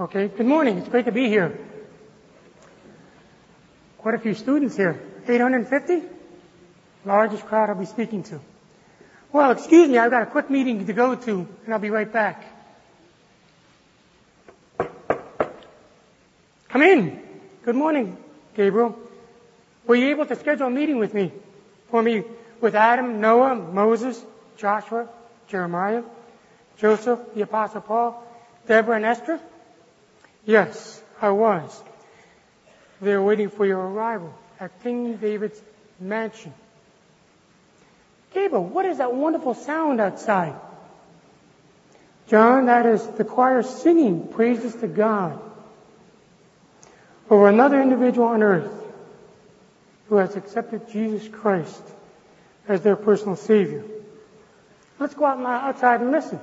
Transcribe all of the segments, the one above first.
Okay, good morning. It's great to be here. Quite a few students here. 850? Largest crowd I'll be speaking to. Well, excuse me, I've got a quick meeting to go to, and I'll be right back. Come in. Good morning, Gabriel. Were you able to schedule a meeting with me? For me, with Adam, Noah, Moses, Joshua, Jeremiah, Joseph, the Apostle Paul, Deborah, and Esther? Yes, I was. They're waiting for your arrival at King David's mansion. Gabriel, what is that wonderful sound outside? John, that is the choir singing praises to God over another individual on earth who has accepted Jesus Christ as their personal Savior. Let's go out outside and listen.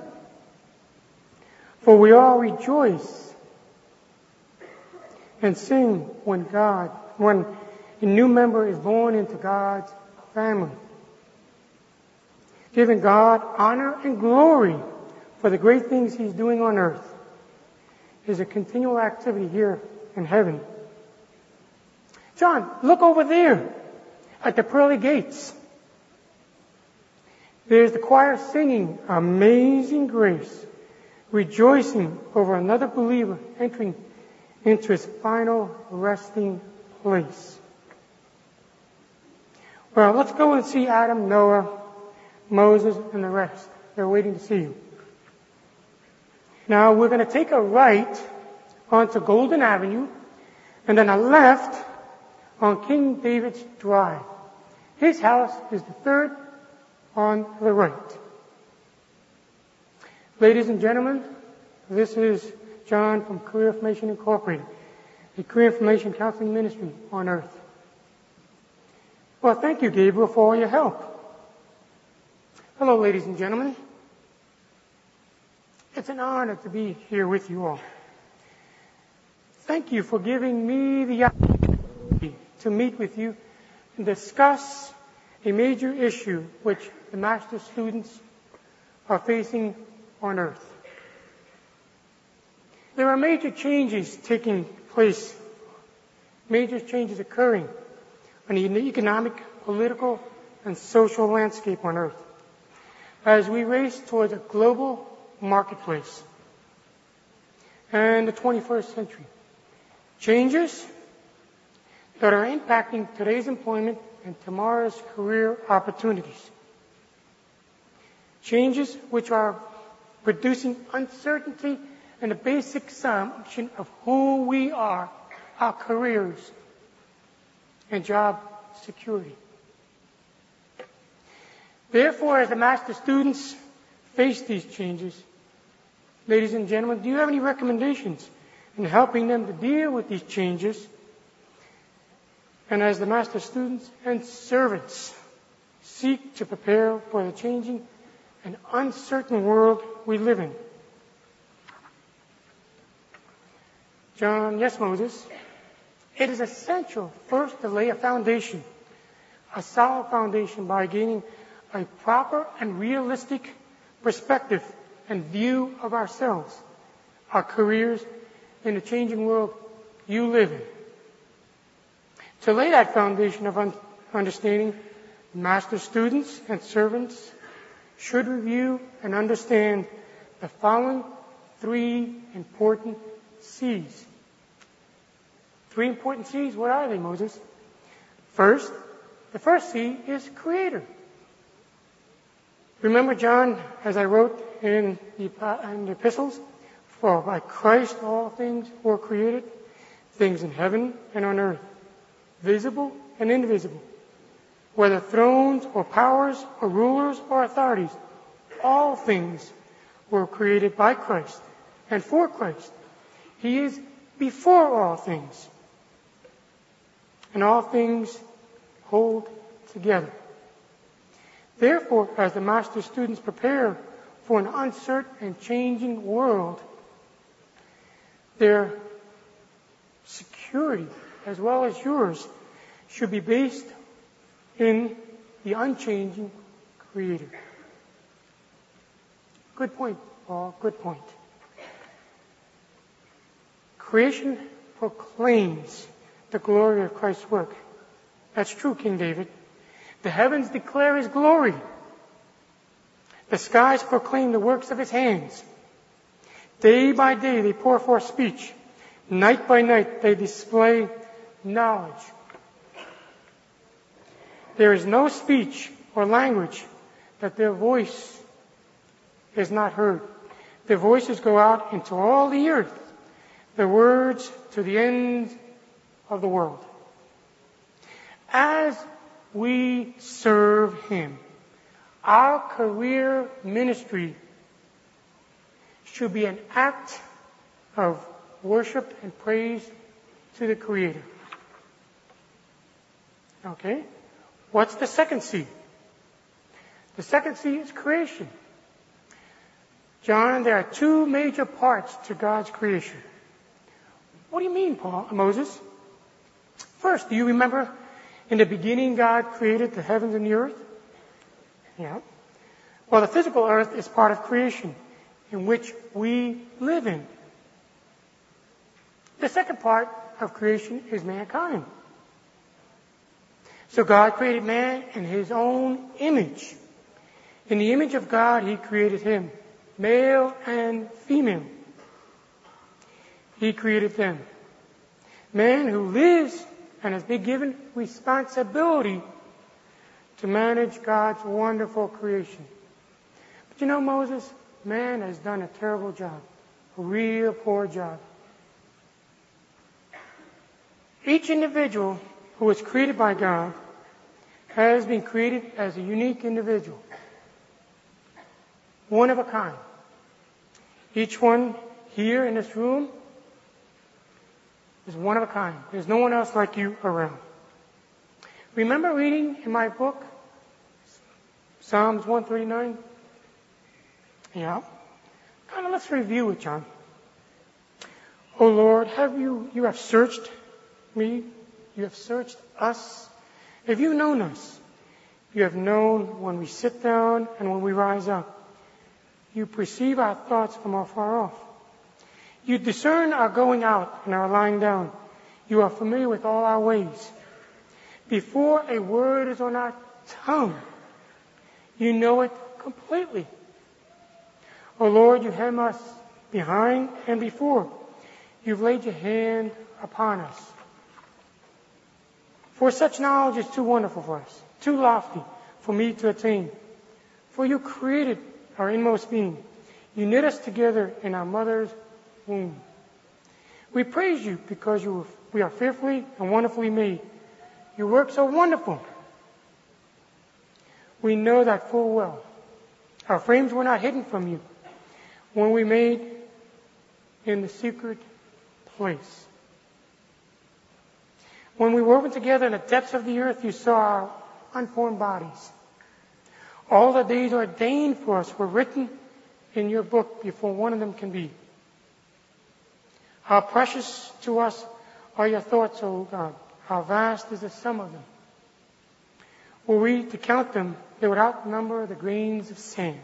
For we all rejoice and sing when God, when a new member is born into God's family. Giving God honor and glory for the great things He's doing on earth is a continual activity here in heaven. John, look over there at the pearly gates. There's the choir singing Amazing Grace, rejoicing over another believer entering into his final resting place. Well, let's go and see Adam, Noah, Moses, and the rest. They're waiting to see you. Now we're going to take a right onto Golden Avenue and then a left on King David's Drive. His house is the third on the right. Ladies and gentlemen, this is John from Career Information Incorporated, the Career Information Counseling Ministry on earth. Well, thank you, Gabriel, for all your help. Hello, ladies and gentlemen. It's an honor to be here with you all. Thank you for giving me the opportunity to meet with you and discuss a major issue which the master students are facing on earth. There are major changes taking place, major changes occurring on the economic, political, and social landscape on earth as we race towards a global marketplace and the 21st century. Changes that are impacting today's employment and tomorrow's career opportunities. Changes which are producing uncertainty and the basic assumption of who we are, our careers, and job security. Therefore, as the master students face these changes, ladies and gentlemen, do you have any recommendations in helping them to deal with these changes and as the master students and servants seek to prepare for the changing and uncertain world we live in. John, yes, Moses. It is essential first to lay a foundation, a solid foundation by gaining a proper and realistic perspective and view of ourselves, our careers, in the changing world you live in. To lay that foundation of un- understanding, master students and servants should review and understand the following three important C's. Three important C's, what are they, Moses? First, the first C is creator. Remember, John, as I wrote in the, in the epistles, for by Christ all things were created, things in heaven and on earth visible and invisible, whether thrones or powers or rulers or authorities, all things were created by Christ and for Christ. He is before all things. And all things hold together. Therefore, as the master students prepare for an uncertain and changing world, their security as well as yours, should be based in the unchanging Creator. Good point, Paul. Good point. Creation proclaims the glory of Christ's work. That's true, King David. The heavens declare his glory. The skies proclaim the works of his hands. Day by day they pour forth speech. Night by night they display knowledge. There is no speech or language that their voice is not heard. Their voices go out into all the earth, their words to the end of the world. As we serve Him, our career ministry should be an act of worship and praise to the Creator. Okay? What's the second C? The second C is creation. John, there are two major parts to God's creation. What do you mean, Paul, Moses? First, do you remember in the beginning God created the heavens and the earth? Yeah. Well, the physical earth is part of creation in which we live in. The second part of creation is mankind. So God created man in his own image. In the image of God, he created him, male and female. He created them. Man who lives and has been given responsibility to manage God's wonderful creation. But you know, Moses, man has done a terrible job, a real poor job. Each individual who was created by God has been created as a unique individual, one of a kind. Each one here in this room is one of a kind. There's no one else like you around. Remember reading in my book, Psalms 139? Yeah. Kind of let's review it, John. Oh Lord, have you, you have searched me. You have searched us. Have you known us? You have known when we sit down and when we rise up. You perceive our thoughts from afar off. You discern our going out and our lying down. You are familiar with all our ways. Before a word is on our tongue, you know it completely. O oh Lord, you hem us behind and before. You've laid your hand upon us. For such knowledge is too wonderful for us, too lofty for me to attain. For you created our inmost being. You knit us together in our mother's womb. We praise you because you, we are fearfully and wonderfully made. Your works are wonderful. We know that full well. Our frames were not hidden from you when we made in the secret place. When we were woven together in the depths of the earth, you saw our unformed bodies. All the days ordained for us were written in your book before one of them can be. How precious to us are your thoughts, O God. How vast is the sum of them. Were we to count them, they would outnumber the grains of sand.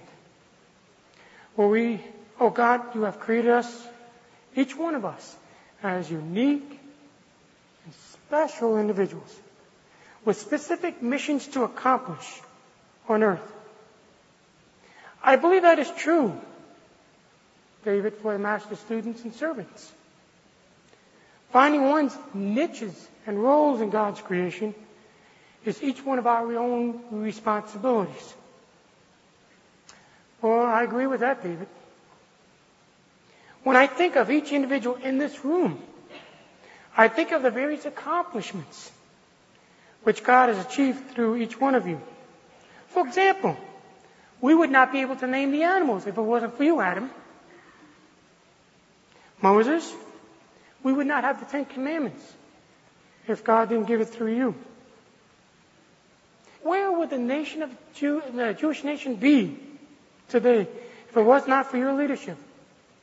Were we, O God, you have created us, each one of us, as unique and special individuals with specific missions to accomplish on earth. I believe that is true, David, for the master students and servants. Finding one's niches and roles in God's creation is each one of our own responsibilities. Well, I agree with that, David. When I think of each individual in this room, I think of the various accomplishments which God has achieved through each one of you. For example, we would not be able to name the animals if it wasn't for you, Adam. Moses, we would not have the Ten Commandments if God didn't give it through you. Where would the nation of Jew, the Jewish nation be today if it was not for your leadership,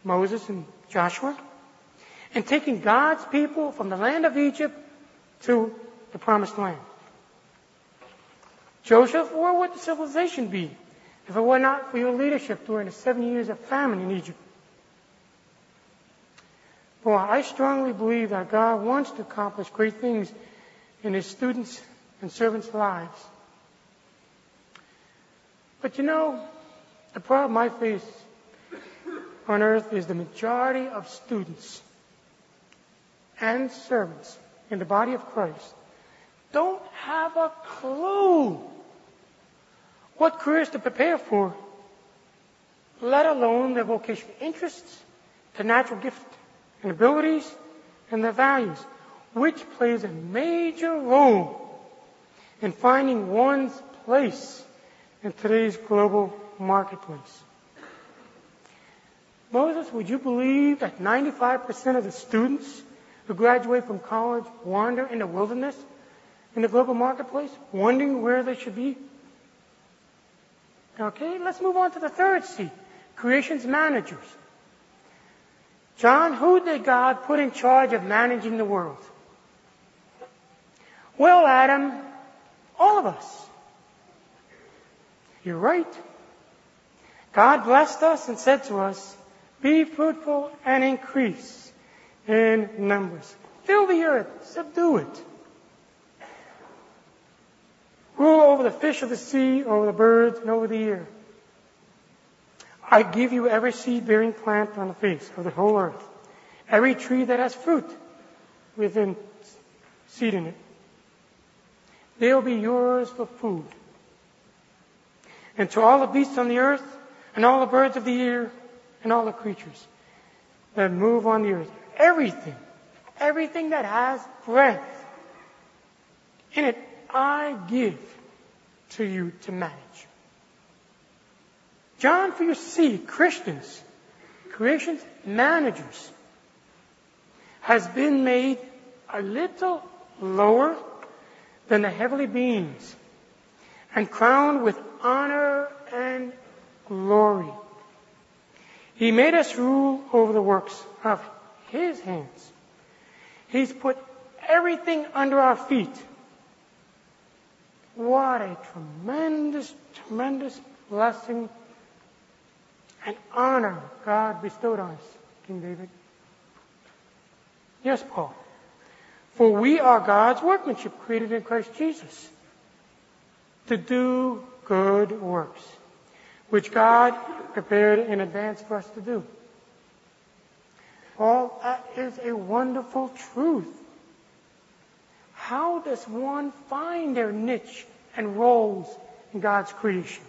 Moses and Joshua? and taking God's people from the land of Egypt to the promised land. Joseph, where would the civilization be if it were not for your leadership during the seven years of famine in Egypt? For I strongly believe that God wants to accomplish great things in His students' and servants' lives. But you know, the problem I face on earth is the majority of students and servants in the body of Christ don't have a clue what careers to prepare for, let alone their vocational interests, their natural gifts and abilities, and their values, which plays a major role in finding one's place in today's global marketplace. Moses, would you believe that 95% of the students who graduate from college wander in the wilderness in the global marketplace, wondering where they should be? Okay, let's move on to the third C creation's managers. John, who did God put in charge of managing the world? Well, Adam, all of us. You're right. God blessed us and said to us, be fruitful and increase in numbers. Fill the earth, subdue it. Rule over the fish of the sea, over the birds, and over the air. I give you every seed bearing plant on the face of the whole earth, every tree that has fruit within seed in it. They'll be yours for food. And to all the beasts on the earth, and all the birds of the air, and all the creatures that move on the earth. Everything, everything that has breath in it, I give to you to manage. John, for you see, Christians, creation's managers, has been made a little lower than the heavenly beings and crowned with honor and glory. He made us rule over the works of His hands. He's put everything under our feet. What a tremendous, tremendous blessing and honor God bestowed on us, King David. Yes, Paul. For we are God's workmanship created in Christ Jesus to do good works which God prepared in advance for us to do. All that is a wonderful truth. How does one find their niche and roles in God's creation?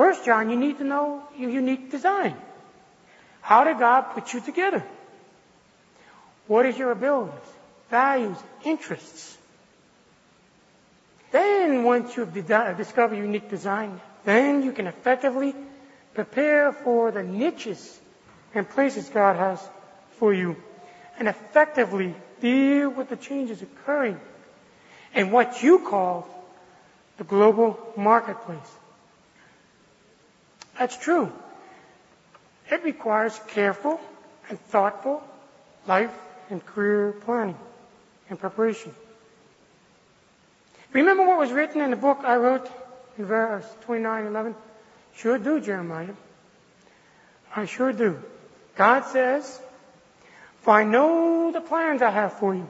First, John, you need to know your unique design. How did God put you together? What is your abilities, values, interests? Then, once you've discovered your unique design, then you can effectively prepare for the niches and places God has for you and effectively deal with the changes occurring in what you call the global marketplace. That's true. It requires careful and thoughtful life and career planning and preparation. Remember what was written in the book I wrote in verse 29 11? Sure do, Jeremiah. I sure do. God says, For I know the plans I have for you,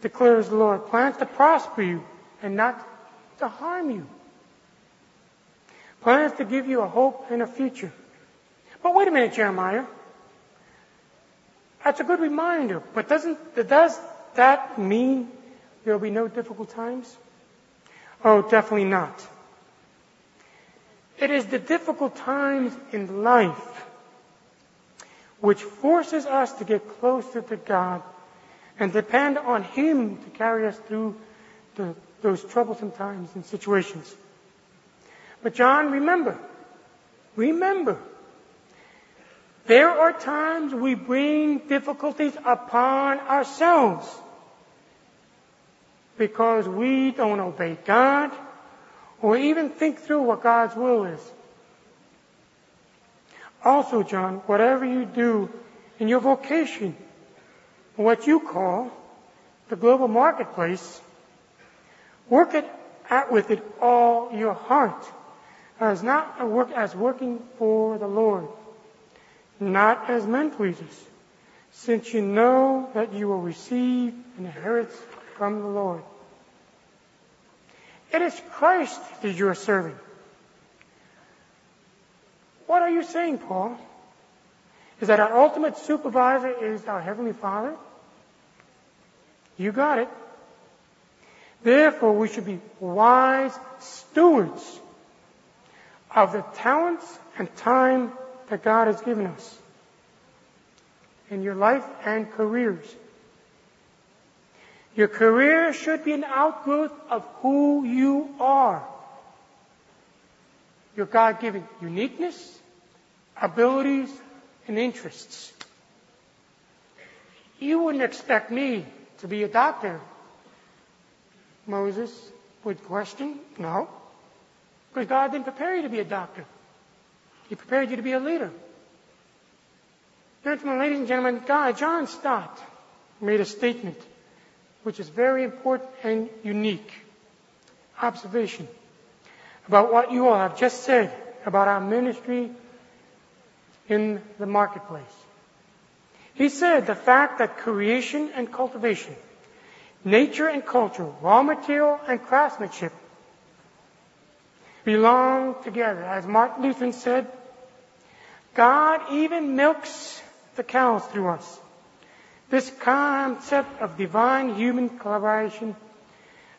declares the Lord. Plans to prosper you and not to harm you. Plans to give you a hope and a future. But wait a minute, Jeremiah. That's a good reminder, but doesn't, does that mean there will be no difficult times? Oh, definitely not. It is the difficult times in life which forces us to get closer to God and depend on Him to carry us through the, those troublesome times and situations. But John, remember, remember, there are times we bring difficulties upon ourselves because we don't obey God or even think through what God's will is. Also, John, whatever you do in your vocation, what you call the global marketplace, work it at with it all your heart, as not work as working for the Lord, not as men pleasers, since you know that you will receive an inheritance from the Lord. It is Christ that you are serving. What are you saying, Paul? Is that our ultimate supervisor is our Heavenly Father? You got it. Therefore, we should be wise stewards of the talents and time that God has given us in your life and careers. Your career should be an outgrowth of who you are. Your God given uniqueness, abilities, and interests. You wouldn't expect me to be a doctor. Moses would question, no. Because God didn't prepare you to be a doctor. He prepared you to be a leader. Gentlemen, ladies and gentlemen, God, John Stott made a statement which is very important and unique. Observation about what you all have just said about our ministry in the marketplace. He said the fact that creation and cultivation, nature and culture, raw material and craftsmanship belong together. As Martin Luther said, God even milks the cows through us. This concept of divine human collaboration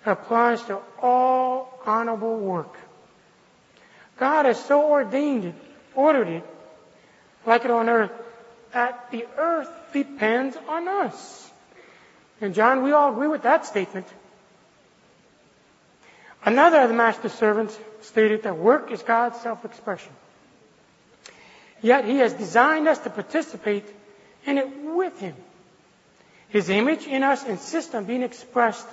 applies to all honorable work. God has so ordained it, ordered it, like it on earth, that the earth depends on us. And John, we all agree with that statement. Another of the master servants stated that work is God's self-expression. Yet he has designed us to participate in it with him. His image in us insists on being expressed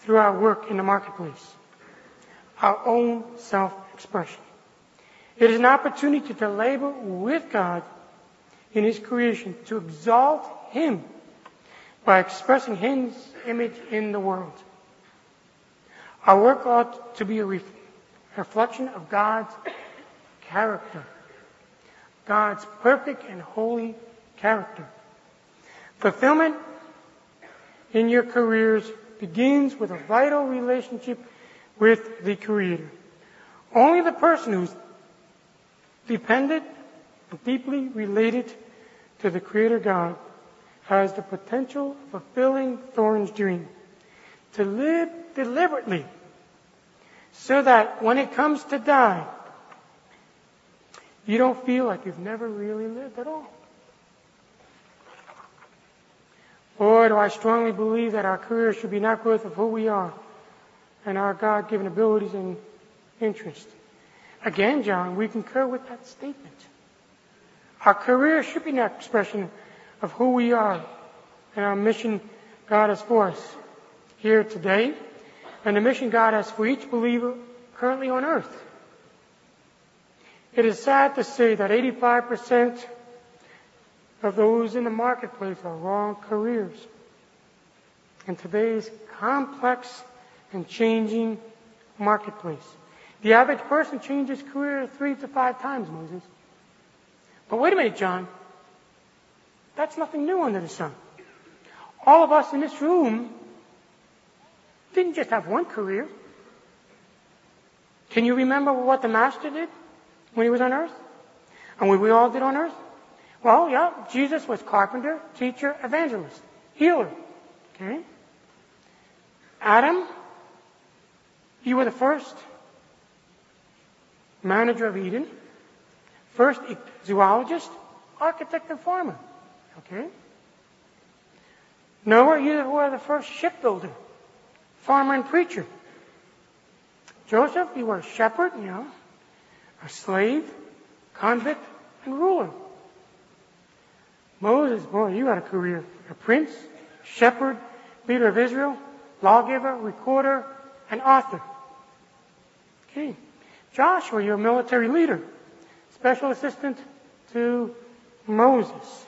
through our work in the marketplace. Our own self-expression. It is an opportunity to labor with God in His creation, to exalt Him by expressing His image in the world. Our work ought to be a reflection of God's character. God's perfect and holy character. Fulfillment in your careers begins with a vital relationship with the Creator. Only the person who's dependent and deeply related to the Creator God has the potential of fulfilling Thoreau's dream to live deliberately so that when it comes to die, you don't feel like you've never really lived at all. Do I strongly believe that our career should be an outgrowth of who we are and our God given abilities and interests. Again, John, we concur with that statement. Our career should be an expression of who we are and our mission God has for us here today and the mission God has for each believer currently on earth. It is sad to say that 85% of those in the marketplace are wrong careers. In today's complex and changing marketplace. The average person changes career three to five times, Moses. But wait a minute, John. That's nothing new under the sun. All of us in this room didn't just have one career. Can you remember what the Master did when he was on earth? And what we all did on earth? Well, yeah, Jesus was carpenter, teacher, evangelist, healer. Okay? Adam, you were the first manager of Eden, first zoologist, architect, and farmer. Okay? Noah, you were the first shipbuilder, farmer, and preacher. Joseph, you were a shepherd, you know, a slave, convict, and ruler. Moses, boy, you had a career. A prince, shepherd, leader of Israel, lawgiver, recorder, and author. Okay. Joshua, you're a military leader, special assistant to Moses.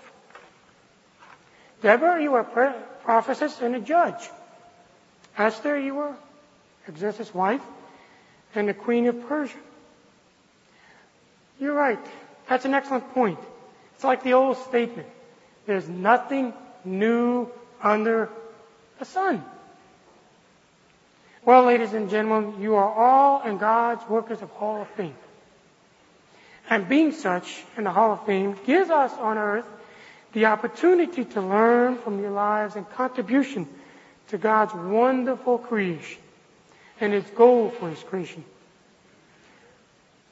Deborah, you were a prophetess and a judge. Esther, you were Xerxes' wife and the queen of Persia. You're right. That's an excellent point. It's like the old statement. There's nothing new under the sun. Well, ladies and gentlemen, you are all in God's workers of Hall of Fame. And being such in the Hall of Fame gives us on earth the opportunity to learn from your lives and contribution to God's wonderful creation and His goal for His creation.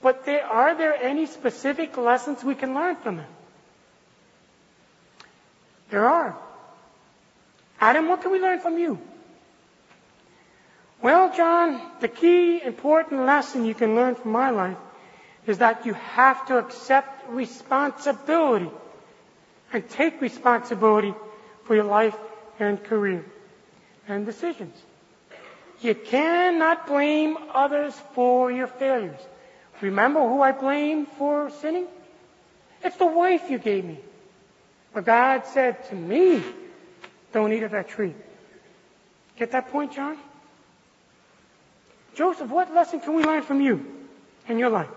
But there, are there any specific lessons we can learn from Him? There are. Adam, what can we learn from you? Well, John, the key important lesson you can learn from my life is that you have to accept responsibility and take responsibility for your life and career and decisions. You cannot blame others for your failures. Remember who I blame for sinning? It's the wife you gave me. But God said to me, don't eat of that tree. Get that point, John? Joseph, what lesson can we learn from you in your life?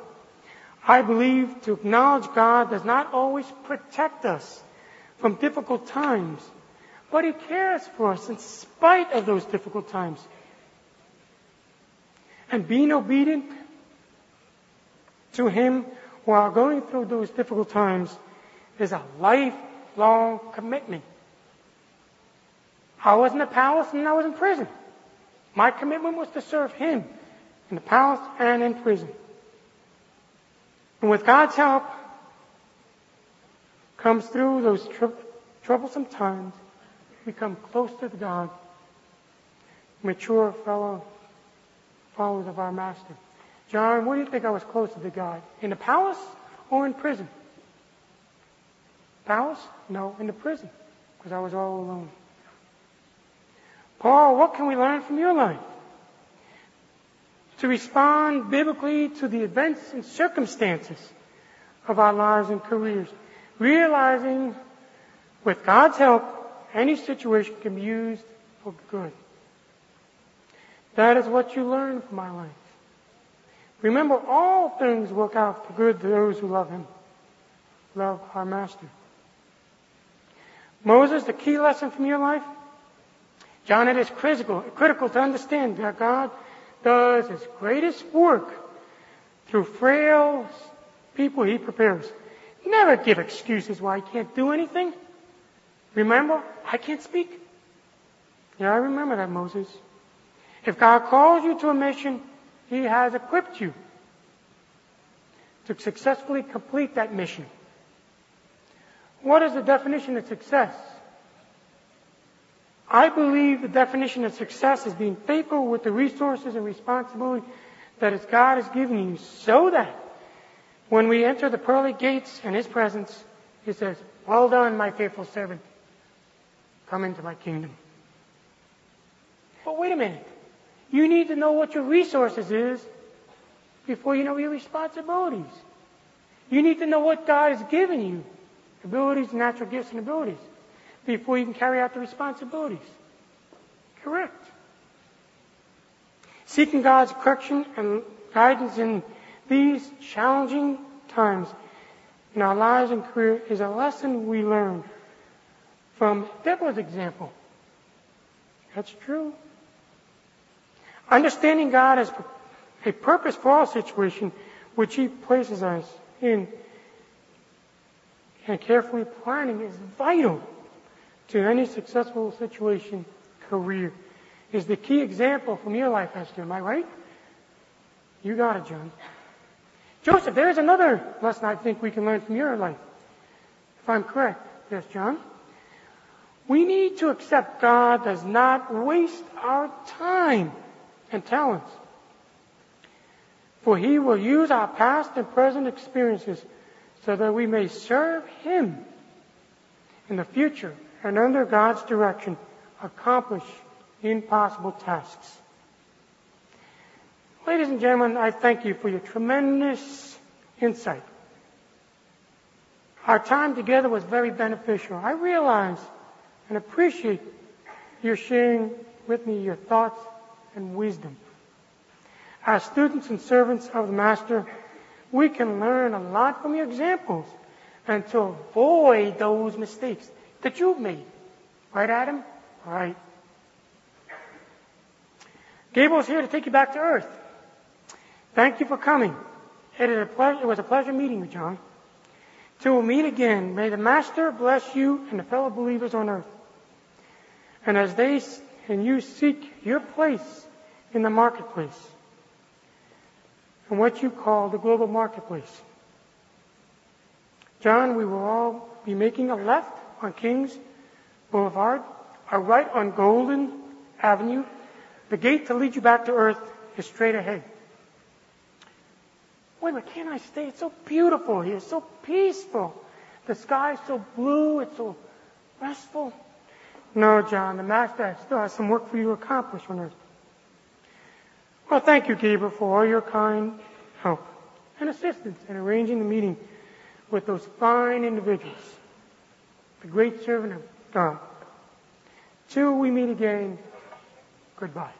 I believe to acknowledge God does not always protect us from difficult times, but He cares for us in spite of those difficult times. And being obedient to Him while going through those difficult times is a lifelong commitment. I was in the palace and I was in prison. My commitment was to serve Him in the palace and in prison. And with God's help, comes through those tr- troublesome times, we come close to God, mature fellow followers of our Master. John, where do you think I was closer to God? In the palace or in prison? Palace? No, in the prison, because I was all alone. Paul, what can we learn from your life? To respond biblically to the events and circumstances of our lives and careers, realizing with God's help, any situation can be used for good. That is what you learn from my life. Remember, all things work out for good to those who love Him, love our Master. Moses, the key lesson from your life? John, it is critical, critical to understand that God does His greatest work through frail people He prepares. Never give excuses why He can't do anything. Remember, I can't speak. Yeah, I remember that, Moses. If God calls you to a mission, He has equipped you to successfully complete that mission. What is the definition of success? I believe the definition of success is being faithful with the resources and responsibility that God has given you so that when we enter the pearly gates in His presence, He says, Well done, my faithful servant. Come into my kingdom. But wait a minute. You need to know what your resources is before you know your responsibilities. You need to know what God has given you. Abilities, natural gifts, and abilities before you can carry out the responsibilities. Correct. Seeking God's correction and guidance in these challenging times in our lives and career is a lesson we learn from Deborah's example. That's true. Understanding God as a purpose for our situation, which He places us in, and carefully planning is vital to any successful situation, career, is the key example from your life, Esther. Am I right? You got it, John. Joseph, there's another lesson I think we can learn from your life. If I'm correct. Yes, John? We need to accept God does not waste our time and talents. For He will use our past and present experiences so that we may serve Him in the future and under God's direction accomplish impossible tasks. Ladies and gentlemen, I thank you for your tremendous insight. Our time together was very beneficial. I realize and appreciate your sharing with me your thoughts and wisdom. As students and servants of the Master, we can learn a lot from your examples and to avoid those mistakes that you've made. Right, Adam? Right. Gabriel's here to take you back to earth. Thank you for coming. It, is a pleasure, it was a pleasure meeting you, John. Till we meet again, may the Master bless you and the fellow believers on earth. And as they and you seek your place in the marketplace, and what you call the global marketplace. John, we will all be making a left on Kings Boulevard, a right on Golden Avenue. The gate to lead you back to earth is straight ahead. Wait minute, can't I stay? It's so beautiful here, so peaceful. The sky's so blue, it's so restful. No, John, the Master still has some work for you to accomplish on earth. Well, thank you, Gabriel, for all your kind help and assistance in arranging the meeting with those fine individuals, the great servant of God. Till we meet again, goodbye.